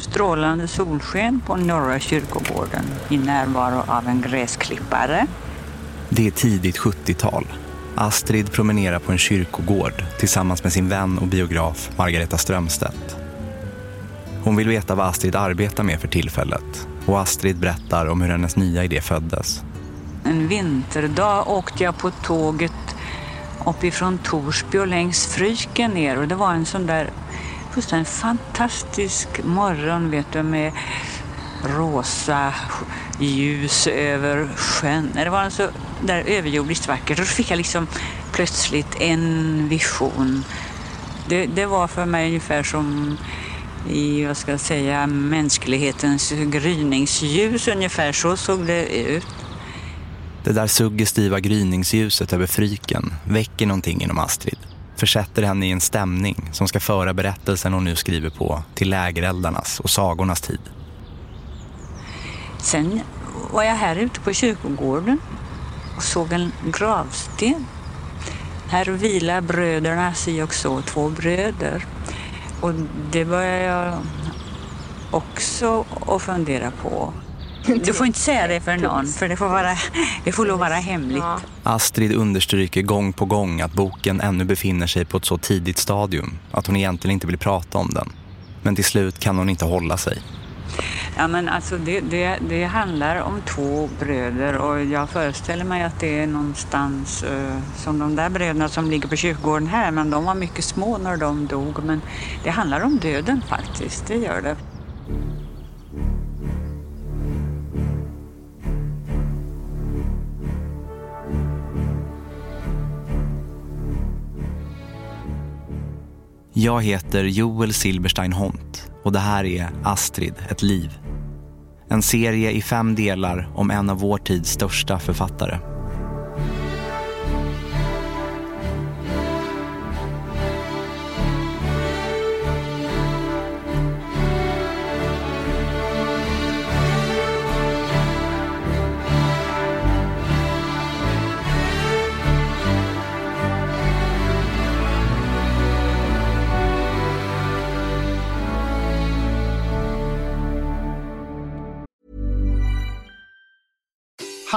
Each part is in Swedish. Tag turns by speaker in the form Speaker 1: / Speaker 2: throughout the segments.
Speaker 1: strålande solsken på norra kyrkogården i närvaro av en gräsklippare.
Speaker 2: Det är tidigt 70-tal. Astrid promenerar på en kyrkogård tillsammans med sin vän och biograf Margareta Strömstedt. Hon vill veta vad Astrid arbetar med för tillfället och Astrid berättar om hur hennes nya idé föddes.
Speaker 1: En vinterdag åkte jag på tåget uppifrån Torsby och längs Fryken ner och det var en sån där fullständigt fantastisk morgon vet du med rosa ljus över sjön. Det var så där överjordiskt vackert och så fick jag liksom plötsligt en vision. Det, det var för mig ungefär som i, vad ska jag säga, mänsklighetens gryningsljus ungefär. Så såg det ut.
Speaker 2: Det där suggestiva gryningsljuset över fryken väcker någonting inom Astrid. Försätter henne i en stämning som ska föra berättelsen hon nu skriver på till lägereldarnas och sagornas tid.
Speaker 1: Sen var jag här ute på kyrkogården och såg en gravsten. Här vilar bröderna si och så, två bröder. Och det började jag också att fundera på. Du får inte säga det för någon, för det får, vara, det får lov vara hemligt.
Speaker 2: Astrid understryker gång på gång att boken ännu befinner sig på ett så tidigt stadium att hon egentligen inte vill prata om den. Men till slut kan hon inte hålla sig.
Speaker 1: Ja, men alltså det, det, det handlar om två bröder och jag föreställer mig att det är någonstans uh, som de där bröderna som ligger på kyrkogården här, men de var mycket små när de dog. Men det handlar om döden faktiskt, det gör det.
Speaker 2: Jag heter Joel Silberstein Hont och det här är Astrid, ett liv. En serie i fem delar om en av vår tids största författare.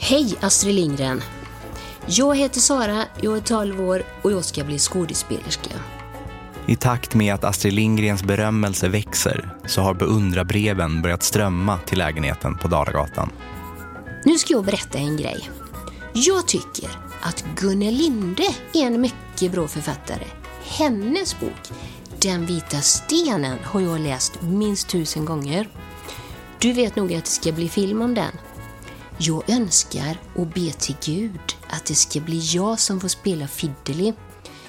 Speaker 3: Hej Astrid Lindgren. Jag heter Sara, jag är 12 år och jag ska bli skådespelerska.
Speaker 2: I takt med att Astrid Lindgrens berömmelse växer så har beundrarbreven börjat strömma till lägenheten på Dalagatan.
Speaker 3: Nu ska jag berätta en grej. Jag tycker att Gunnel Linde är en mycket bra författare. Hennes bok, Den vita stenen, har jag läst minst tusen gånger. Du vet nog att det ska bli film om den. Jag önskar och ber till Gud att det ska bli jag som får spela Fiddly.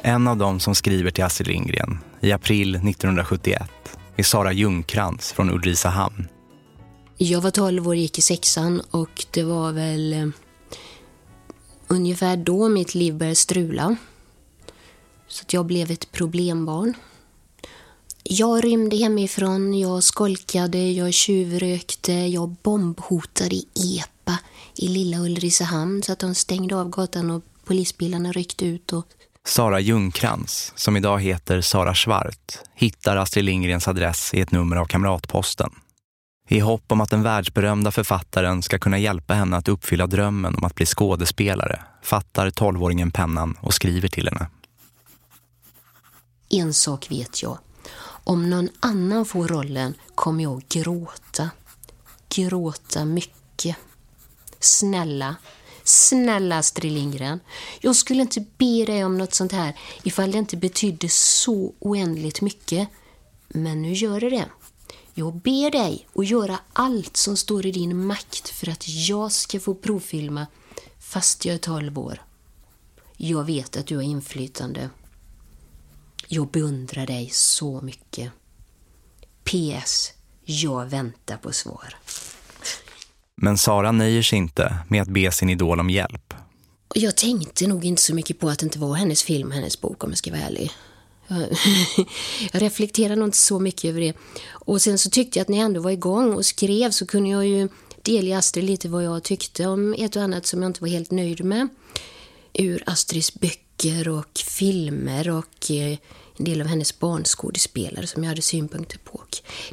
Speaker 2: En av dem som skriver till Astrid Lindgren i april 1971 är Sara Ljungkrans från Ulricehamn.
Speaker 3: Jag var 12 år och gick i sexan och det var väl eh, ungefär då mitt liv började strula. Så att jag blev ett problembarn. Jag rymde hemifrån, jag skolkade, jag tjuvrökte, jag bombhotade i EPA i lilla Ulricehamn så att de stängde av gatan och polisbilarna ryckte ut. Och...
Speaker 2: Sara Ljungkrans, som idag heter Sara Svart, hittar Astrid Lindgrens adress i ett nummer av Kamratposten. I hopp om att den världsberömda författaren ska kunna hjälpa henne att uppfylla drömmen om att bli skådespelare fattar tolvåringen pennan och skriver till henne.
Speaker 3: En sak vet jag. Om någon annan får rollen kommer jag gråta. Gråta mycket. Snälla, snälla Astrid Lindgren. Jag skulle inte be dig om något sånt här ifall det inte betydde så oändligt mycket. Men nu gör det det. Jag ber dig att göra allt som står i din makt för att jag ska få provfilma fast jag är 12 år. Jag vet att du har inflytande. Jag beundrar dig så mycket. PS. Jag väntar på svar.
Speaker 2: Men Sara nöjer sig inte med att be sin idol om hjälp.
Speaker 3: Jag tänkte nog inte så mycket på att det inte var hennes film, hennes bok om jag ska vara ärlig. Jag reflekterar nog inte så mycket över det. Och sen så tyckte jag att när jag ändå var igång och skrev så kunde jag ju delge Astrid lite vad jag tyckte om ett och annat som jag inte var helt nöjd med. Ur Astrids böcker och filmer och eh, en del av hennes barnskådespelare som jag hade synpunkter på.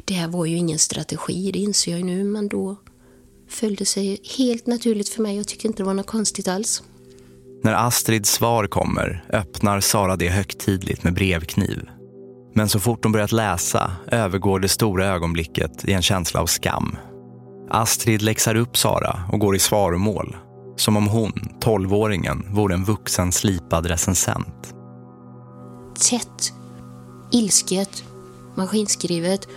Speaker 3: Det här var ju ingen strategi, det inser jag ju nu, men då följde sig helt naturligt för mig. Jag tyckte inte det var något konstigt alls.
Speaker 2: När Astrids svar kommer öppnar Sara det högtidligt med brevkniv. Men så fort hon börjat läsa övergår det stora ögonblicket i en känsla av skam. Astrid läxar upp Sara och går i svaromål. Som om hon, tolvåringen, vore en vuxen slipad recensent.
Speaker 3: Tätt, ilsket, maskinskrivet.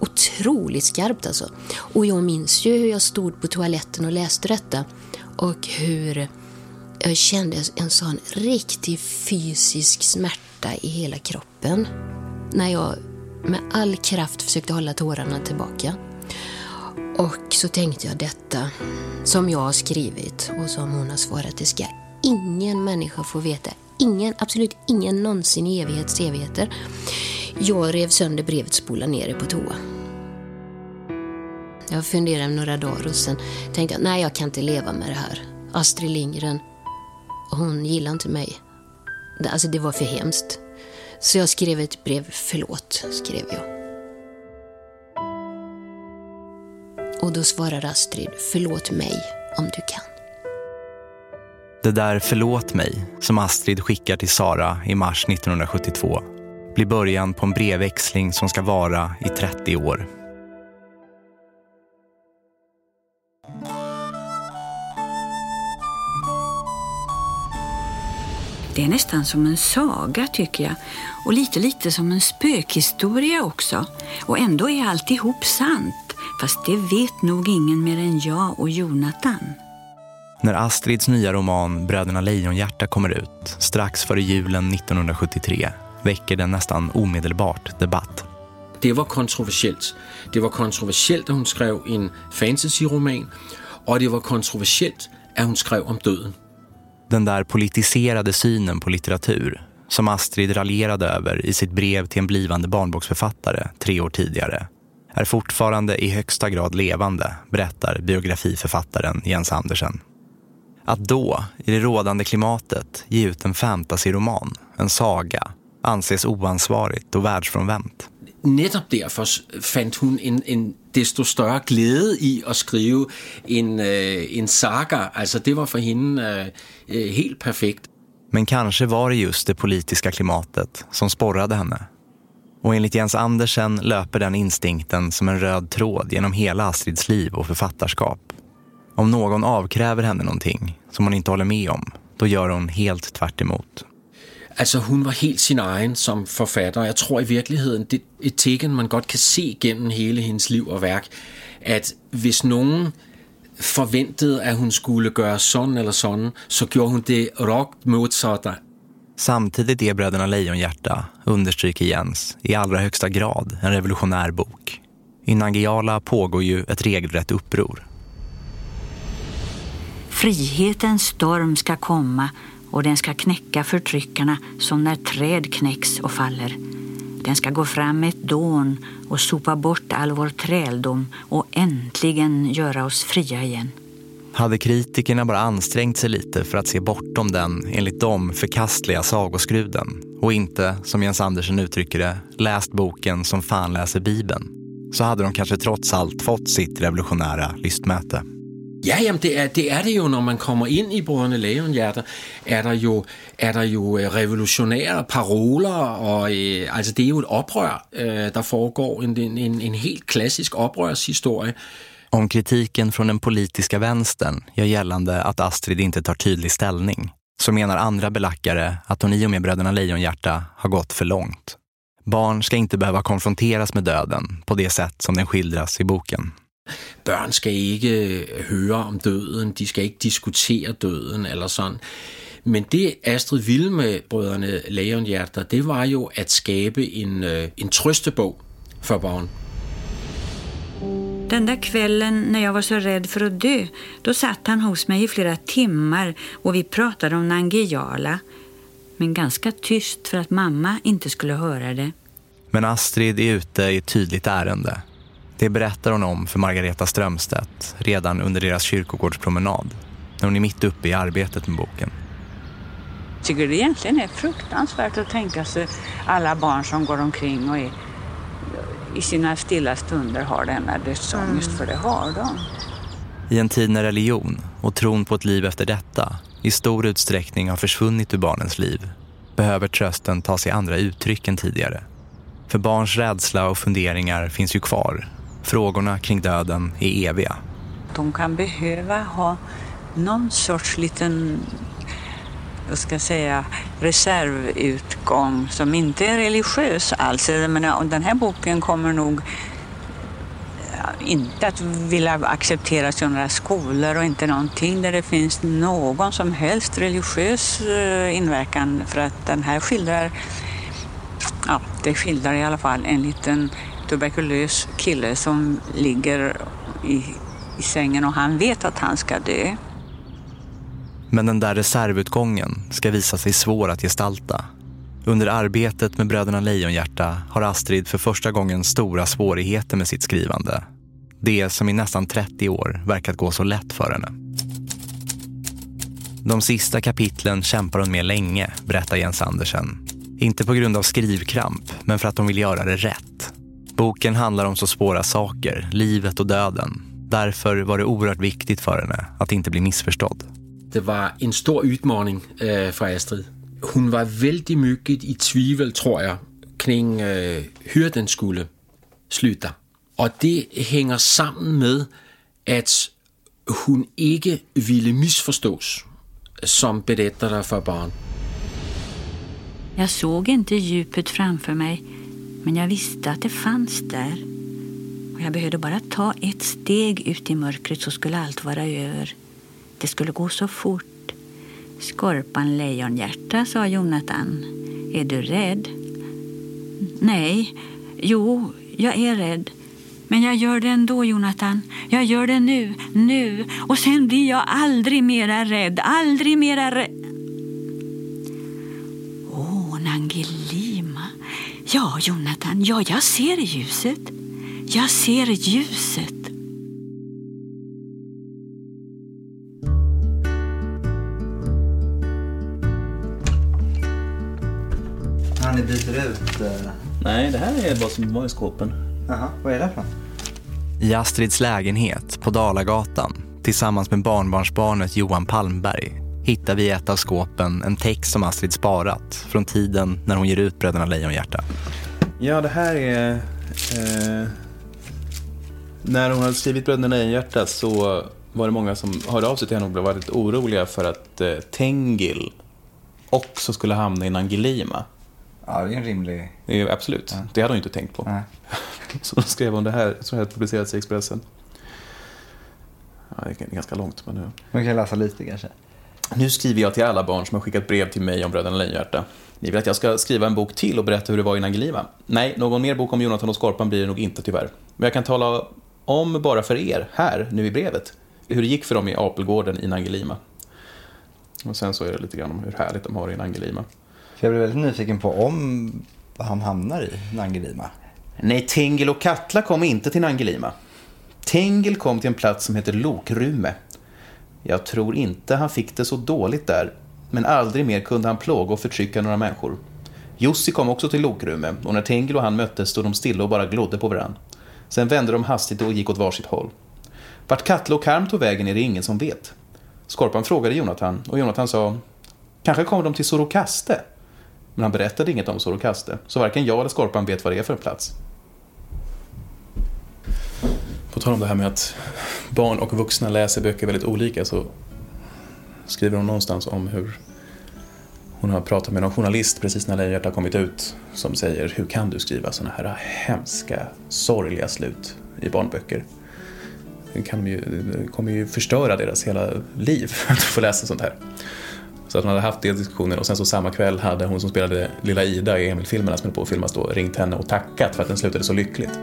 Speaker 3: Otroligt skarpt alltså. Och jag minns ju hur jag stod på toaletten och läste detta. Och hur jag kände en sån riktig fysisk smärta i hela kroppen. När jag med all kraft försökte hålla tårarna tillbaka. Och så tänkte jag detta som jag har skrivit och som hon har svarat. Det ska ingen människa få veta. Ingen, absolut ingen någonsin i evighets evigheter. Jag rev sönder brevet spolade ner det på toa. Jag funderade några dagar och sen tänkte jag, nej jag kan inte leva med det här. Astrid Lindgren, hon gillar inte mig. Alltså det var för hemskt. Så jag skrev ett brev, förlåt, skrev jag. Och då svarar Astrid, förlåt mig om du kan.
Speaker 2: Det där förlåt mig som Astrid skickar till Sara i mars 1972 blir början på en brevväxling som ska vara i 30 år.
Speaker 1: Det är nästan som en saga tycker jag. Och lite lite som en spökhistoria också. Och ändå är alltihop sant. Fast det vet nog ingen mer än jag och Jonathan.
Speaker 2: När Astrids nya roman Bröderna Lejonhjärta kommer ut strax före julen 1973 väcker den nästan omedelbart debatt.
Speaker 4: Det var kontroversiellt. Det var kontroversiellt att hon skrev en fantasyroman och det var kontroversiellt att hon skrev om döden.
Speaker 2: Den där politiserade synen på litteratur som Astrid raljerade över i sitt brev till en blivande barnboksförfattare tre år tidigare är fortfarande i högsta grad levande, berättar biografiförfattaren Jens Andersen. Att då, i det rådande klimatet, ge ut en fantasyroman, en saga, anses oansvarigt och världsfrånvänt.
Speaker 4: Netop därför fann hon en, en desto större glädje i att skriva en, øh, en saga. Alltså det var för henne äh, helt perfekt.
Speaker 2: Men kanske var det just det politiska klimatet som sporrade henne. Och enligt Jens Andersen löper den instinkten som en röd tråd genom hela Astrids liv och författarskap. Om någon avkräver henne någonting som hon inte håller med om, då gör hon helt tvärt emot.
Speaker 4: Alltså hon var helt sin egen som författare. Jag tror i verkligheten, det är ett tecken, man gott kan se genom hela hennes liv och verk, att hvis någon förväntade att hon skulle göra sån eller sån, så gjorde hon det rakt motsatta.
Speaker 2: Samtidigt är Bröderna Lejonhjärta, understryker Jens, i allra högsta grad en revolutionär bok. I Nangijala pågår ju ett regelrätt uppror.
Speaker 1: Frihetens storm ska komma och den ska knäcka förtryckarna som när träd knäcks och faller. Den ska gå fram med ett dån och sopa bort all vår träldom och äntligen göra oss fria igen.
Speaker 2: Hade kritikerna bara ansträngt sig lite för att se bortom den, enligt dem, förkastliga sagoskruden och inte, som Jens Andersen uttrycker det, läst boken som fan läser Bibeln, så hade de kanske trots allt fått sitt revolutionära lystmöte.
Speaker 4: Ja, jamen det är det är det ju när man kommer in i Bröderna Lejonhjärta är det ju, är det ju revolutionära øh, revolutionære paroler, og alltså det är ju ett oprør, øh, där foregår, en, en, en helt klassisk upprörshistoria.
Speaker 2: Om kritiken från den politiska vänstern gör gällande att Astrid inte tar tydlig ställning så menar andra belackare att hon i och med Bröderna Lejonhjärta har gått för långt. Barn ska inte behöva konfronteras med döden på det sätt som den skildras i boken.
Speaker 4: Barn ska inte höra øh, om döden, de ska inte diskutera döden. eller sånt. Men det Astrid ville med Bröderna Lejonhjärta det var ju att skapa en, øh, en tröstebok för barn.
Speaker 1: Den där kvällen när jag var så rädd för att dö, då satt han hos mig i flera timmar och vi pratade om Nangijala. Men ganska tyst för att mamma inte skulle höra det.
Speaker 2: Men Astrid är ute i ett tydligt ärende. Det berättar hon om för Margareta Strömstedt redan under deras kyrkogårdspromenad när hon är mitt uppe i arbetet med boken.
Speaker 1: Jag tycker det egentligen är fruktansvärt att tänka sig alla barn som går omkring och är, i sina stilla stunder har denna dödsångest, mm. för det har de.
Speaker 2: I en tid när religion och tron på ett liv efter detta i stor utsträckning har försvunnit ur barnens liv behöver trösten ta sig andra uttryck än tidigare. För barns rädsla och funderingar finns ju kvar. Frågorna kring döden är eviga.
Speaker 1: De kan behöva ha någon sorts liten jag ska säga, reservutgång som inte är religiös alls. Jag menar, den här boken kommer nog eh, inte att vilja accepteras i några skolor och inte någonting där det finns någon som helst religiös eh, inverkan för att den här skildrar, ja, det skildrar i alla fall en liten tuberkulös kille som ligger i, i sängen och han vet att han ska dö.
Speaker 2: Men den där reservutgången ska visa sig svår att gestalta. Under arbetet med Bröderna Lejonhjärta har Astrid för första gången stora svårigheter med sitt skrivande. Det som i nästan 30 år verkat gå så lätt för henne. De sista kapitlen kämpar hon med länge, berättar Jens Andersen. Inte på grund av skrivkramp, men för att hon vill göra det rätt. Boken handlar om så svåra saker, livet och döden. Därför var det oerhört viktigt för henne att inte bli missförstådd.
Speaker 4: Det var en stor utmaning øh, för Astrid. Hon var väldigt mycket i tvivel, tror jag, kring øh, hur den skulle sluta. Och det hänger samman med att hon inte ville missförstås som berättare för barn.
Speaker 1: Jag såg inte djupet framför mig, men jag visste att det fanns där. Och jag behövde bara ta ett steg ut i mörkret så skulle allt vara över. Det skulle gå så fort. Skorpan lejonhjärta, sa Jonathan. Är du rädd? Nej. Jo, jag är rädd. Men jag gör det ändå, Jonathan. Jag gör det nu, nu. Och sen blir jag aldrig mera rädd. Aldrig mera rädd. Åh, Nangilima. Ja, Jonathan, ja, jag ser ljuset. Jag ser ljuset.
Speaker 5: Ni byter ut? Uh...
Speaker 6: Nej, det här är vad som var i skåpen.
Speaker 5: Jaha, vad är det för
Speaker 2: I Astrids lägenhet på Dalagatan tillsammans med barnbarnsbarnet Johan Palmberg hittar vi i ett av skåpen en text som Astrid sparat från tiden när hon ger ut Bröderna Lejonhjärta.
Speaker 6: Ja, det här är... Eh, när hon hade skrivit Bröderna Lejonhjärta så var det många som hörde av sig till henne och blev väldigt oroliga för att eh, Tengil också skulle hamna i Nangilima.
Speaker 5: Ja, det är en rimlig...
Speaker 6: Är, absolut, ja. det hade hon inte tänkt på. Nej. Så då skrev hon det här, som har publicerats i Expressen. Ja, det är ganska långt, men nu...
Speaker 5: Man kan läsa lite kanske.
Speaker 6: Nu skriver jag till alla barn som har skickat brev till mig om Bröderna Lejonhjärta. Ni vill att jag ska skriva en bok till och berätta hur det var i Nangiliva? Nej, någon mer bok om Jonathan och Skorpan blir det nog inte tyvärr. Men jag kan tala om bara för er, här, nu i brevet, hur det gick för dem i Apelgården i Nangilima. Och sen så är det lite grann om hur härligt de har det i Nangilima.
Speaker 5: För jag blir väldigt nyfiken på om han hamnar i Nangilima.
Speaker 6: Nej, Tengil och Katla kom inte till Nangilima. Tengil kom till en plats som heter Lokrume. Jag tror inte han fick det så dåligt där, men aldrig mer kunde han plåga och förtrycka några människor. Jussi kom också till Lokrume och när Tengil och han möttes stod de stilla och bara glodde på varann. Sen vände de hastigt och gick åt varsitt håll. Vart Katla och Karm tog vägen är det ingen som vet. Skorpan frågade Jonathan och Jonathan sa Kanske kommer de till Sorokaste? Men han berättade inget om Sorokaste, så varken jag eller Skorpan vet vad det är för en plats. På tal om det här med att barn och vuxna läser böcker väldigt olika så skriver hon någonstans om hur hon har pratat med någon journalist precis när Lejonhjärta har kommit ut som säger hur kan du skriva sådana här hemska, sorgliga slut i barnböcker? Det, kan ju, det kommer ju förstöra deras hela liv att få läsa sånt här. Så att man hade haft det diskussionen och sen så samma kväll hade hon som spelade lilla Ida i Emil-filmerna som höll på att filmas då ringt henne och tackat för att den slutade så lyckligt.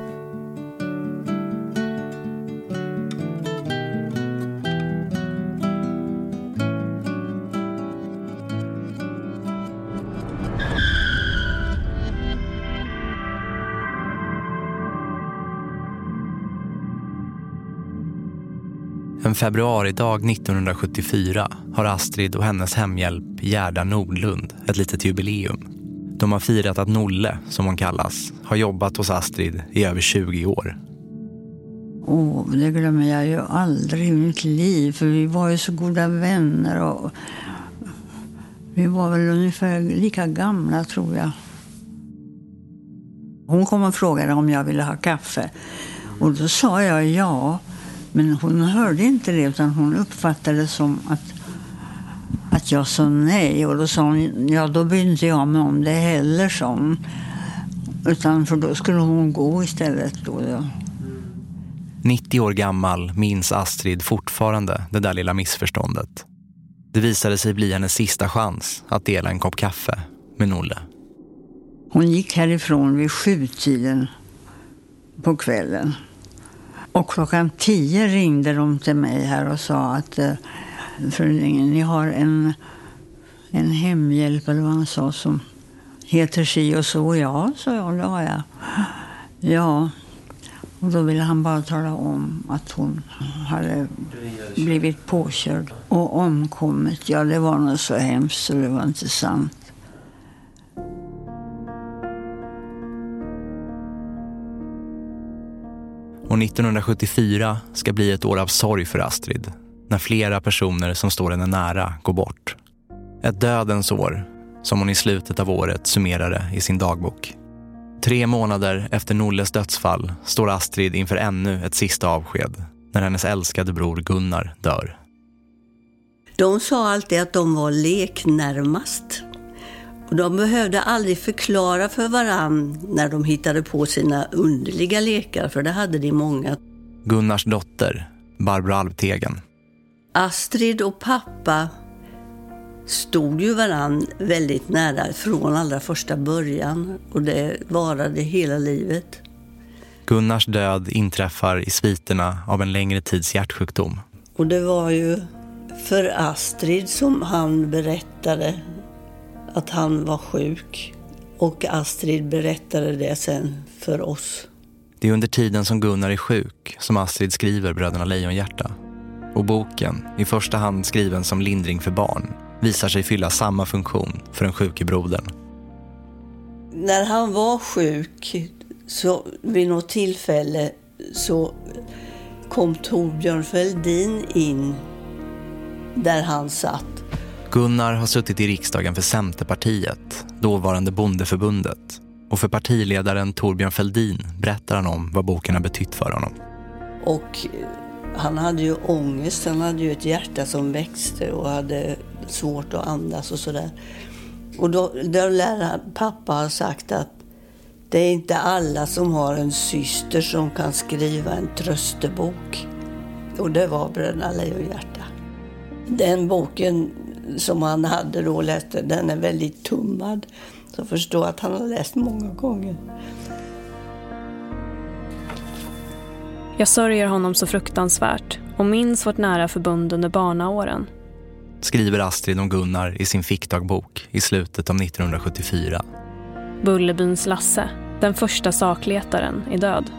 Speaker 2: En februaridag 1974 har Astrid och hennes hemhjälp Gerda Nordlund ett litet jubileum. De har firat att Nolle, som hon kallas, har jobbat hos Astrid i över 20 år.
Speaker 7: Oh, det glömmer jag ju aldrig i mitt liv, för vi var ju så goda vänner. Och vi var väl ungefär lika gamla, tror jag. Hon kom och frågade om jag ville ha kaffe. Och då sa jag ja. Men hon hörde inte det, utan hon uppfattade det som att, att jag sa nej. Och då sa hon, ja då brydde inte jag mig om det heller, sa hon. Utan för då skulle hon gå istället. Då, ja.
Speaker 2: 90 år gammal minns Astrid fortfarande det där lilla missförståndet. Det visade sig bli hennes sista chans att dela en kopp kaffe med Nolle.
Speaker 7: Hon gick härifrån vid sjutiden på kvällen. Och klockan tio ringde de till mig här och sa att eh, fru för ni har en, en hemhjälp, eller vad han sa, som heter si och så. Ja, sa jag, det har jag. Ja, och då ville han bara tala om att hon hade blivit påkörd och omkommit. Ja, det var nog så hemskt så det var inte sant.
Speaker 2: Och 1974 ska bli ett år av sorg för Astrid när flera personer som står henne nära går bort. Ett dödens år som hon i slutet av året summerade i sin dagbok. Tre månader efter Nolles dödsfall står Astrid inför ännu ett sista avsked när hennes älskade bror Gunnar dör.
Speaker 8: De sa alltid att de var leknärmast. Och de behövde aldrig förklara för varann när de hittade på sina underliga lekar, för det hade de många.
Speaker 2: Gunnars dotter, Barbro Alvtegen.
Speaker 8: Astrid och pappa stod ju varann väldigt nära från allra första början och det varade hela livet.
Speaker 2: Gunnars död inträffar i sviterna av en längre tids hjärtsjukdom.
Speaker 8: Och det var ju för Astrid som han berättade att han var sjuk och Astrid berättade det sen för oss.
Speaker 2: Det är under tiden som Gunnar är sjuk som Astrid skriver Bröderna Lejonhjärta. Och boken, i första hand skriven som lindring för barn, visar sig fylla samma funktion för den sjuke brodern.
Speaker 8: När han var sjuk, så vid något tillfälle, så kom Torbjörn Fälldin in där han satt.
Speaker 2: Gunnar har suttit i riksdagen för Centerpartiet, dåvarande bondeförbundet. Och för partiledaren Torbjörn Fälldin berättar han om vad boken har betytt för honom.
Speaker 8: Och eh, han hade ju ångest, han hade ju ett hjärta som växte och hade svårt att andas och sådär. Och då, då lär pappa ha sagt att det är inte alla som har en syster som kan skriva en tröstebok. Och det var Bröderna Lejonhjärta. Den boken som han hade då läste, den är väldigt tummad. Så förstå att han har läst många gånger.
Speaker 9: Jag sörjer honom så fruktansvärt och minns vårt nära förbund under barnaåren.
Speaker 2: Skriver Astrid om Gunnar i sin fickdagbok i slutet av 1974.
Speaker 9: Bullerbyns Lasse, den första sakletaren, är död.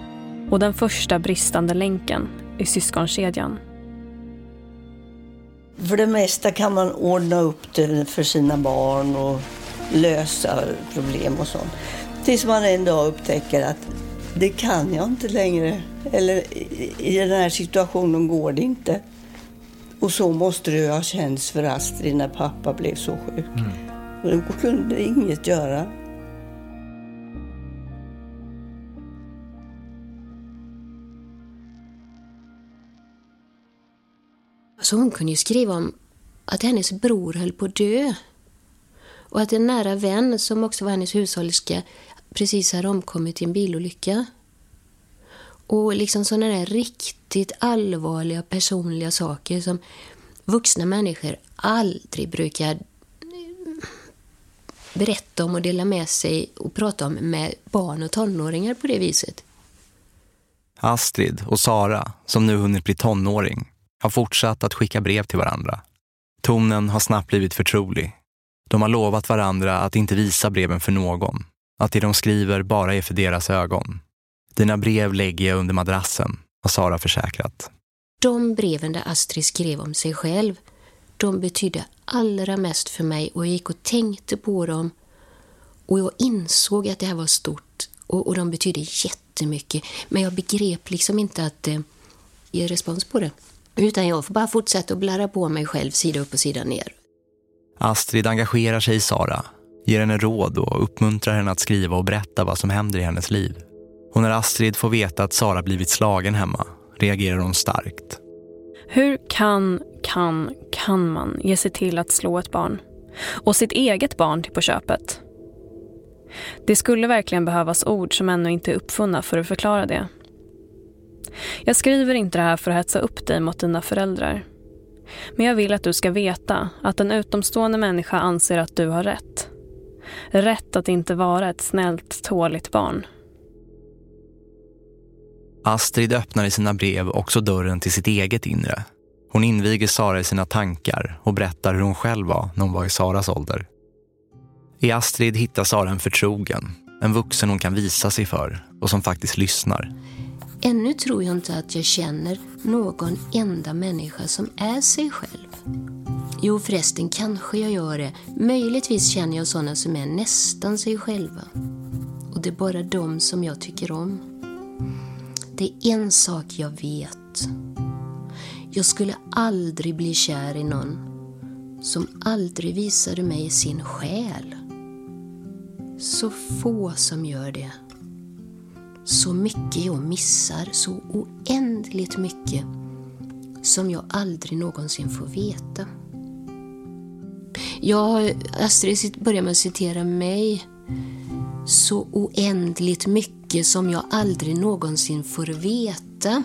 Speaker 9: Och den första bristande länken i syskonkedjan.
Speaker 8: För det mesta kan man ordna upp det för sina barn och lösa problem och sånt. Tills man en dag upptäcker att det kan jag inte längre. Eller i den här situationen går det inte. Och så måste det ju ha känts för Astrid när pappa blev så sjuk. Mm. Hon kunde inget göra.
Speaker 3: Alltså hon kunde ju skriva om att hennes bror höll på att dö. Och att en nära vän, som också var hennes hushållerska, precis hade omkommit i en bilolycka. Och liksom sådana där riktigt allvarliga personliga saker som vuxna människor aldrig brukar berätta om och dela med sig och prata om med barn och tonåringar på det viset.
Speaker 2: Astrid och Sara, som nu hunnit bli tonåring, har fortsatt att skicka brev till varandra. Tonen har snabbt blivit förtrolig. De har lovat varandra att inte visa breven för någon. Att det de skriver bara är för deras ögon. Dina brev lägger jag under madrassen, har Sara försäkrat.
Speaker 3: De breven där Astrid skrev om sig själv, de betydde allra mest för mig och jag gick och tänkte på dem och jag insåg att det här var stort och, och de betydde jättemycket. Men jag begrep liksom inte att eh, ge respons på det. Utan jag får bara fortsätta att blära på mig själv sida upp och sida ner.
Speaker 2: Astrid engagerar sig i Sara, ger henne råd och uppmuntrar henne att skriva och berätta vad som händer i hennes liv. Och när Astrid får veta att Sara blivit slagen hemma reagerar hon starkt.
Speaker 9: Hur kan, kan, kan man ge sig till att slå ett barn? Och sitt eget barn till på köpet? Det skulle verkligen behövas ord som ännu inte är uppfunna för att förklara det. Jag skriver inte det här för att hetsa upp dig mot dina föräldrar. Men jag vill att du ska veta att en utomstående människa anser att du har rätt. Rätt att inte vara ett snällt, tåligt barn.
Speaker 2: Astrid öppnar i sina brev också dörren till sitt eget inre. Hon inviger Sara i sina tankar och berättar hur hon själv var när hon var i Saras ålder. I Astrid hittar Sara en förtrogen, en vuxen hon kan visa sig för och som faktiskt lyssnar.
Speaker 3: Ännu tror jag inte att jag känner någon enda människa som är sig själv. Jo förresten, kanske jag gör det. Möjligtvis känner jag sådana som är nästan sig själva. Och det är bara dem som jag tycker om. Det är en sak jag vet. Jag skulle aldrig bli kär i någon som aldrig visade mig sin själ. Så få som gör det. Så mycket jag missar, så oändligt mycket som jag aldrig någonsin får veta. Jag, Astrid börjar med att citera mig. Så oändligt mycket som jag aldrig någonsin får veta.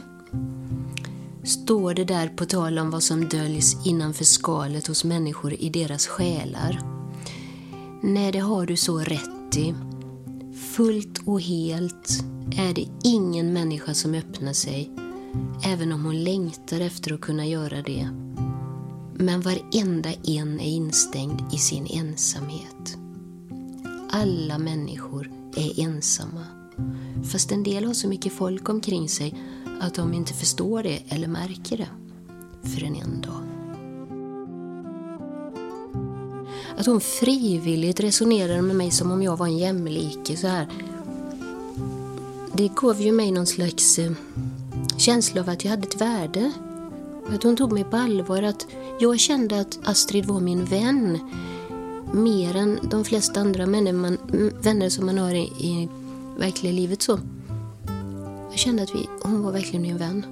Speaker 3: Står det där på tal om vad som döljs innanför skalet hos människor i deras själar. Nej, det har du så rätt i. Fullt och helt är det ingen människa som öppnar sig, även om hon längtar efter att kunna göra det. Men varenda en är instängd i sin ensamhet. Alla människor är ensamma. Fast en del har så mycket folk omkring sig att de inte förstår det eller märker det förrän en dag. Att hon frivilligt resonerar med mig som om jag var en jämlike så här. Det gav ju mig någon slags eh, känsla av att jag hade ett värde. Att hon tog mig på allvar. Att jag kände att Astrid var min vän. Mer än de flesta andra man, vänner som man har i, i verkliga livet. så. Jag kände att vi, hon var verkligen min vän.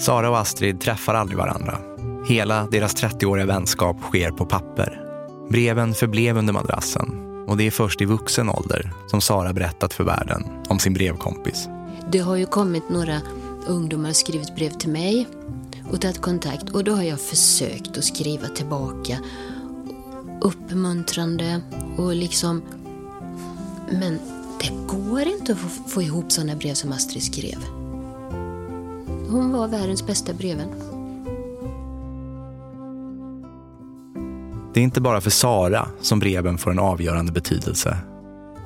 Speaker 2: Sara och Astrid träffar aldrig varandra. Hela deras 30-åriga vänskap sker på papper. Breven förblev under madrassen och det är först i vuxen ålder som Sara berättat för världen om sin brevkompis.
Speaker 3: Det har ju kommit några ungdomar och skrivit brev till mig och tagit kontakt och då har jag försökt att skriva tillbaka uppmuntrande och liksom men det går inte att få, få ihop sådana brev som Astrid skrev. Hon var världens bästa brevvän.
Speaker 2: Det är inte bara för Sara som breven får en avgörande betydelse.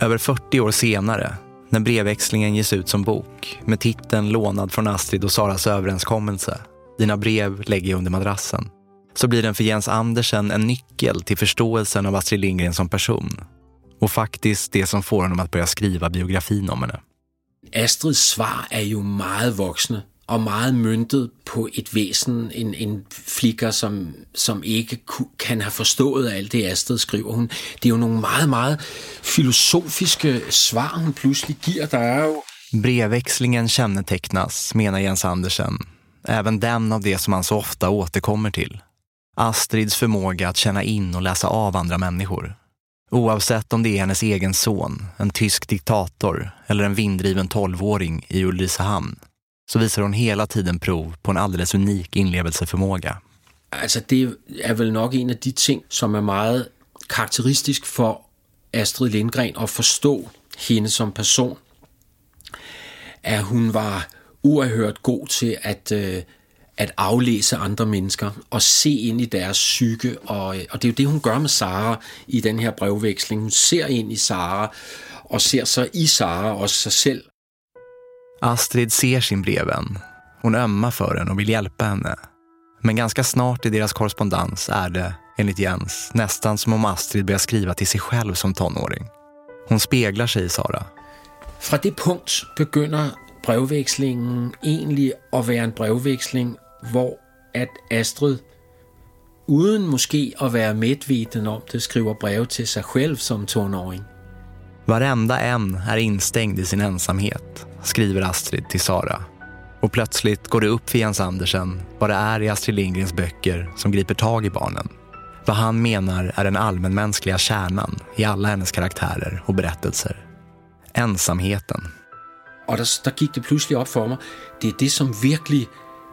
Speaker 2: Över 40 år senare, när brevväxlingen ges ut som bok med titeln lånad från Astrid och Saras överenskommelse, Dina brev lägger jag under madrassen, så blir den för Jens Andersen en nyckel till förståelsen av Astrid Lindgren som person. Och faktiskt det som får honom att börja skriva biografin om henne.
Speaker 4: Astrids svar är ju mycket vuxna och mycket myntet på ett väsen, en, en flicka som, som inte kan ha forstået allt det Astrid skriver. hun. det är ju några mycket, mycket filosofiska svar hon plötsligt ger. Der er jo...
Speaker 2: Brevväxlingen kännetecknas, menar Jens Andersen, även den av det som han så ofta återkommer till. Astrids förmåga att känna in och läsa av andra människor. Oavsett om det är hennes egen son, en tysk diktator eller en vinddriven tolvåring i Ulricehamn så visar hon hela tiden prov på en alldeles unik inlevelseförmåga.
Speaker 4: Alltså det är väl nog en av de ting som är mycket karakteristisk för Astrid Lindgren att förstå henne som person, Att hon var oerhört god till att øh, at aflæse andra människor och se in i deras psyke. och, øh, och det är ju det, hon gör med Sara i den här brevväxlingen. Hon ser in i Sara och ser så i Sara och sig själv
Speaker 2: Astrid ser sin brevvän. Hon ömmar för henne och vill hjälpa henne. Men ganska snart i deras korrespondens är det, enligt Jens, nästan som om Astrid börjar skriva till sig själv som tonåring. Hon speglar sig i Sara.
Speaker 4: Fra det punkt begynder brevvekslingen egentlig at være en brevveksling, hvor at Astrid, uden måske at være medveten om det, skriver brev til sig selv som tonåring.
Speaker 2: Varenda en är instängd i sin ensamhet, skriver Astrid till Sara. Och plötsligt går det upp för Jens Andersen vad det är i Astrid Lindgrens böcker som griper tag i barnen. Vad han menar är den allmänmänskliga kärnan i alla hennes karaktärer och berättelser. Ensamheten.
Speaker 4: Och där, där gick det plötsligt upp för mig, det är det, som verkligen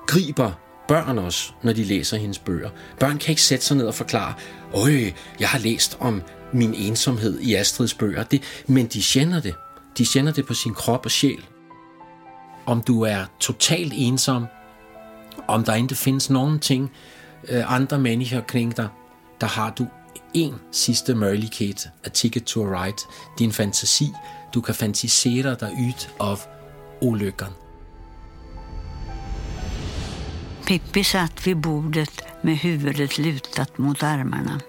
Speaker 4: griper børn også, når de læser hendes bøger. Børn kan ikke sætte sig ned og forklare, øj, jeg har læst om min ensomhed i Astrids bøger. Det, men de känner det. De känner det på sin kropp och själ. Om du er totalt ensom, om der ikke findes nogen ting, øh, andre mennesker kring dig, der har du en sidste mulighed, a ticket to a ride, din fantasi. Du kan fantisere dig ud af ulykken.
Speaker 7: Pippi satt vid bordet med huvudet lutat mot armarna.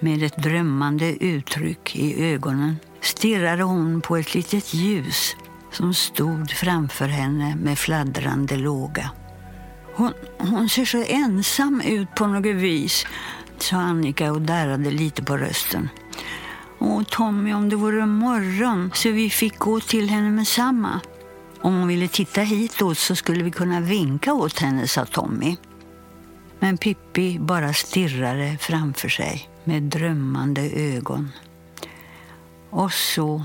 Speaker 7: Med ett drömmande uttryck i ögonen stirrade hon på ett litet ljus som stod framför henne med fladdrande låga. Hon, hon ser så ensam ut på något vis, sa Annika och darrade lite på rösten. Åh, Tommy, om det vore morgon så vi fick gå till henne med samma. Om hon ville titta hitåt så skulle vi kunna vinka åt henne, sa Tommy. Men Pippi bara stirrade framför sig med drömmande ögon. Och så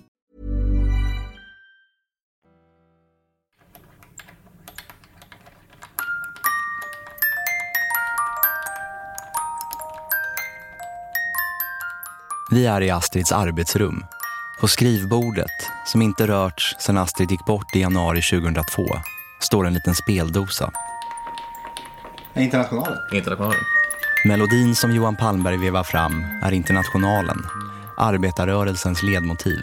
Speaker 2: Vi är i Astrids arbetsrum. På skrivbordet, som inte rörts sedan Astrid gick bort i januari 2002, står en liten speldosa.
Speaker 5: Internationalen.
Speaker 10: Internationalen.
Speaker 2: Melodin som Johan Palmberg vevar fram är Internationalen, arbetarrörelsens ledmotiv.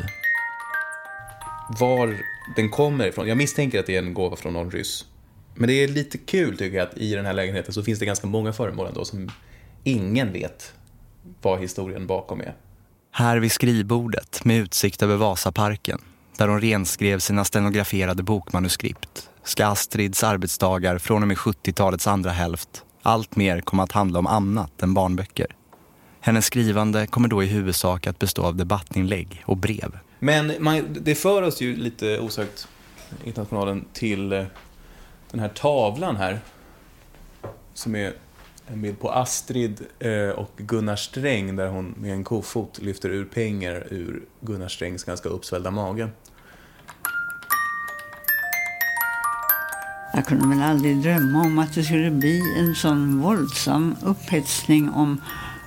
Speaker 6: Var den kommer ifrån, jag misstänker att det är en gåva från någon ryss. Men det är lite kul tycker jag att i den här lägenheten så finns det ganska många föremål ändå som ingen vet vad historien bakom är.
Speaker 2: Här vid skrivbordet med utsikt över Vasaparken, där hon renskrev sina stenograferade bokmanuskript, ska Astrids arbetsdagar från och med 70-talets andra hälft allt mer komma att handla om annat än barnböcker. Hennes skrivande kommer då i huvudsak att bestå av debattinlägg och brev.
Speaker 6: Men man, det för oss ju lite osökt, Internationalen, till eh, den här tavlan här. Som är en bild på Astrid eh, och Gunnar Sträng där hon med en kofot lyfter ur pengar ur Gunnar Strängs ganska uppsvällda mage.
Speaker 7: Jag kunde väl aldrig drömma om att det skulle bli en sån våldsam upphetsning om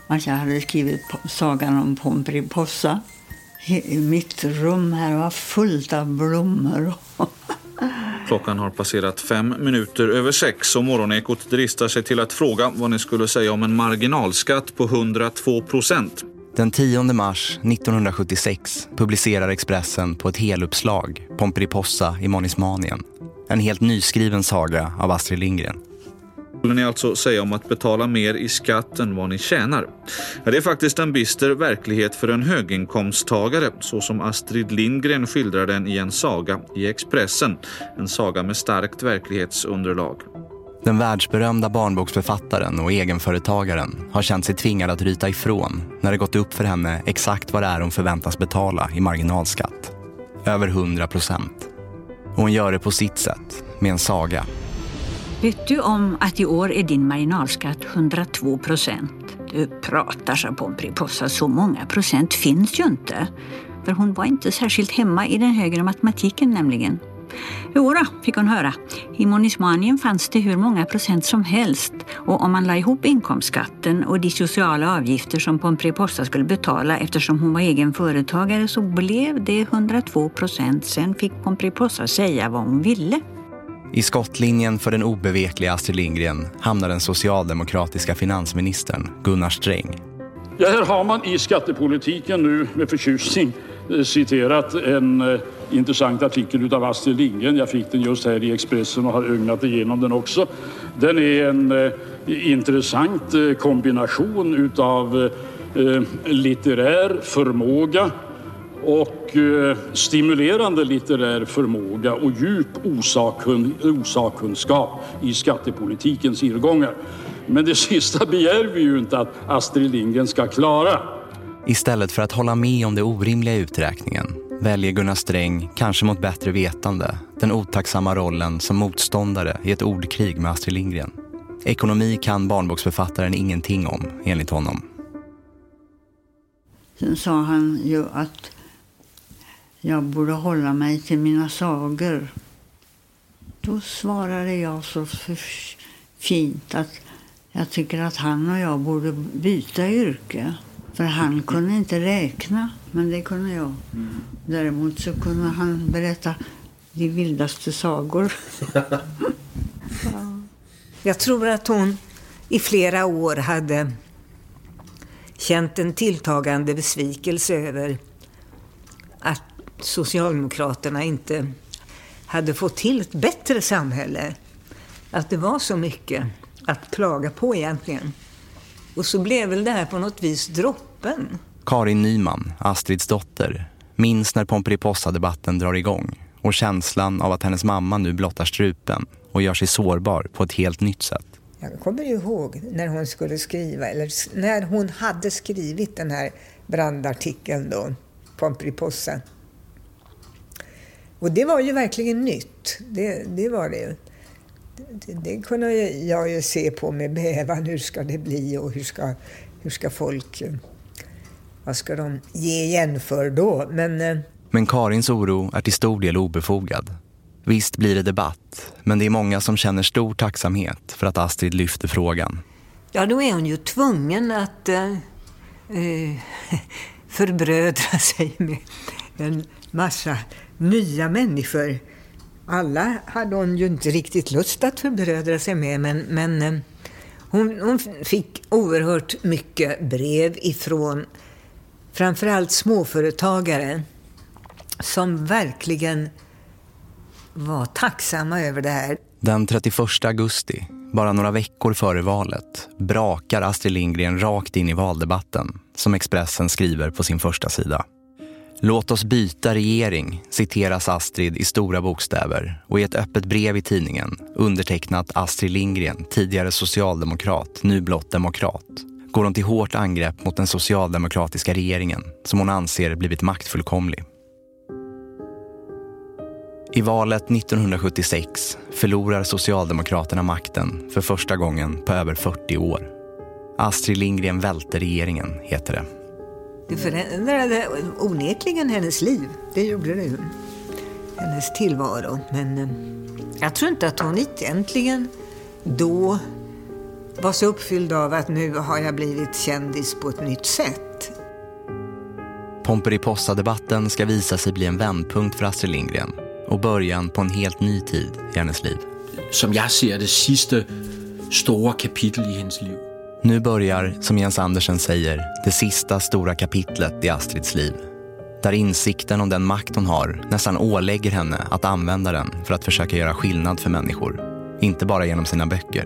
Speaker 7: att jag hade skrivit sagan om Pomperipossa. Mitt rum här var fullt av blommor.
Speaker 10: Klockan har passerat fem minuter över sex och Morgonekot dristar sig till att fråga vad ni skulle säga om en marginalskatt på 102 procent.
Speaker 2: Den 10 mars 1976 publicerar Expressen på ett heluppslag Pomperipossa i Monismanien. En helt nyskriven saga av Astrid Lindgren
Speaker 10: skulle ni alltså säga om att betala mer i skatt än vad ni tjänar? Ja, det är faktiskt en bister verklighet för en höginkomsttagare så som Astrid Lindgren skildrar den i en saga i Expressen. En saga med starkt verklighetsunderlag.
Speaker 2: Den världsberömda barnboksförfattaren och egenföretagaren har känt sig tvingad att ryta ifrån när det gått upp för henne exakt vad det är hon förväntas betala i marginalskatt. Över 100 procent. Och hon gör det på sitt sätt, med en saga.
Speaker 11: Vet du om att i år är din marginalskatt 102 procent? Du pratar, sa Pomperipossa. Så många procent finns ju inte. För hon var inte särskilt hemma i den högre matematiken nämligen. Jodå, fick hon höra. I Monismanien fanns det hur många procent som helst och om man la ihop inkomstskatten och de sociala avgifter som Pomperipossa skulle betala eftersom hon var egen företagare så blev det 102 procent. Sen fick Pomperipossa säga vad hon ville.
Speaker 2: I skottlinjen för den obevekliga Astrid Lindgren hamnar den socialdemokratiska finansministern Gunnar Sträng.
Speaker 12: Ja, här har man i skattepolitiken nu med förtjusning eh, citerat en eh, intressant artikel av Astrid Lindgren. Jag fick den just här i Expressen och har ögnat igenom den också. Den är en eh, intressant eh, kombination av eh, eh, litterär förmåga och eh, stimulerande litterär förmåga och djup osakun, osakkunskap i skattepolitikens irrgångar. Men det sista begär vi ju inte att Astrid Lindgren ska klara.
Speaker 2: Istället för att hålla med om det orimliga uträkningen väljer Gunnar Sträng, kanske mot bättre vetande, den otacksamma rollen som motståndare i ett ordkrig med Astrid Lindgren. Ekonomi kan barnboksförfattaren ingenting om, enligt honom.
Speaker 7: Sen sa han ju att jag borde hålla mig till mina sagor. Då svarade jag så fint att jag tycker att han och jag borde byta yrke. För han kunde inte räkna, men det kunde jag. Däremot så kunde han berätta de vildaste sagor.
Speaker 13: Jag tror att hon i flera år hade känt en tilltagande besvikelse över att Socialdemokraterna inte hade fått till ett bättre samhälle. Att det var så mycket att klaga på egentligen. Och så blev väl det här på något vis droppen.
Speaker 2: Karin Nyman, Astrids dotter, minns när Pomperipossa-debatten drar igång och känslan av att hennes mamma nu blottar strupen och gör sig sårbar på ett helt nytt sätt.
Speaker 13: Jag kommer ihåg när hon skulle skriva, eller när hon hade skrivit den här brandartikeln då, Pomperipossa. Och det var ju verkligen nytt. Det, det var det. det. Det kunde jag ju se på med bävan. Hur ska det bli och hur ska, hur ska folk... Vad ska de ge igen för då? Men, eh,
Speaker 2: men Karins oro är till stor del obefogad. Visst blir det debatt, men det är många som känner stor tacksamhet för att Astrid lyfter frågan.
Speaker 13: Ja, då är hon ju tvungen att eh, eh förbrödra sig med en massa nya människor. Alla hade hon ju inte riktigt lust att förbrödra sig med, men, men eh, hon, hon fick oerhört mycket brev ifrån framförallt småföretagare som verkligen var tacksamma över det här.
Speaker 2: Den 31 augusti, bara några veckor före valet, brakar Astrid Lindgren rakt in i valdebatten, som Expressen skriver på sin första sida. Låt oss byta regering, citeras Astrid i stora bokstäver och i ett öppet brev i tidningen, undertecknat Astrid Lindgren, tidigare socialdemokrat, nu blott demokrat, går hon till hårt angrepp mot den socialdemokratiska regeringen som hon anser blivit maktfullkomlig. I valet 1976 förlorar Socialdemokraterna makten för första gången på över 40 år. Astrid Lindgren välter regeringen, heter det.
Speaker 13: Det förändrade onekligen hennes liv. Det gjorde det ju. Hennes tillvaro. Men eh, jag tror inte att hon egentligen då var så uppfylld av att nu har jag blivit kändis på ett nytt sätt.
Speaker 2: Pomperipossa-debatten ska visa sig bli en vändpunkt för Astrid Lindgren och början på en helt ny tid i hennes liv.
Speaker 4: Som jag ser det sista stora kapitel i hennes liv.
Speaker 2: Nu börjar, som Jens Andersen säger, det sista stora kapitlet i Astrids liv. Där insikten om den makt hon har nästan ålägger henne att använda den för att försöka göra skillnad för människor. Inte bara genom sina böcker.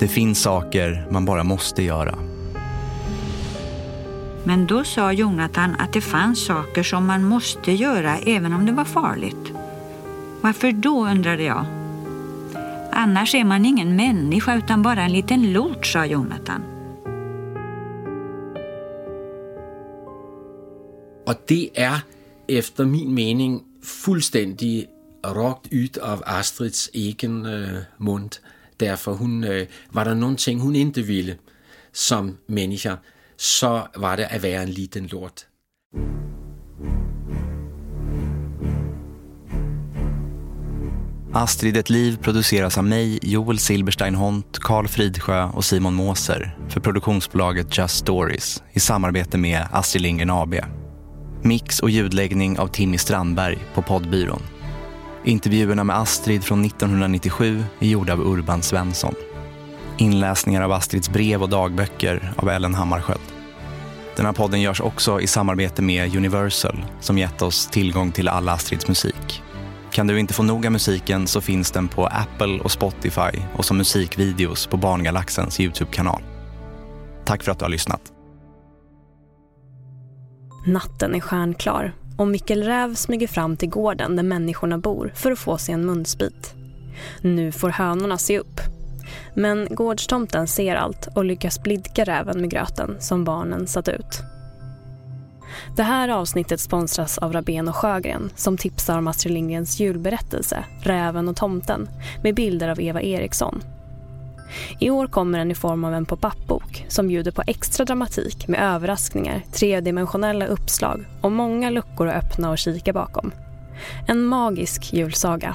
Speaker 2: Det finns saker man bara måste göra.
Speaker 11: Men då sa Jonathan att det fanns saker som man måste göra även om det var farligt. Varför då, undrade jag. Annars är man ingen människa utan bara en liten lort, sa Jonathan.
Speaker 4: Och det är efter min mening fullständigt rakt ut av Astrids egen øh, äh, mun. Därför hon, äh, øh, var det någonting hon inte ville som människa så var det att vara en liten lort.
Speaker 2: Astrid ett liv produceras av mig, Joel Silberstein Hont, Karl Fridsjö och Simon Måser för produktionsbolaget Just Stories i samarbete med Astrid Lindgren AB. Mix och ljudläggning av Timmy Strandberg på poddbyrån. Intervjuerna med Astrid från 1997 är gjorda av Urban Svensson. Inläsningar av Astrids brev och dagböcker av Ellen Hammarskjöld. Den här podden görs också i samarbete med Universal som gett oss tillgång till all Astrids musik. Kan du inte få nog av musiken så finns den på Apple och Spotify och som musikvideos på Barngalaxens Youtube-kanal. Tack för att du har lyssnat.
Speaker 9: Natten är stjärnklar och Mikkel Räv smyger fram till gården där människorna bor för att få sig en munsbit. Nu får hönorna se upp. Men gårdstomten ser allt och lyckas blidka räven med gröten som barnen satt ut. Det här avsnittet sponsras av Rabén och Sjögren som tipsar om Astrid Lindgrens julberättelse Räven och tomten med bilder av Eva Eriksson. I år kommer den i form av en pop-up-bok som bjuder på extra dramatik med överraskningar, tredimensionella uppslag och många luckor att öppna och kika bakom. En magisk julsaga.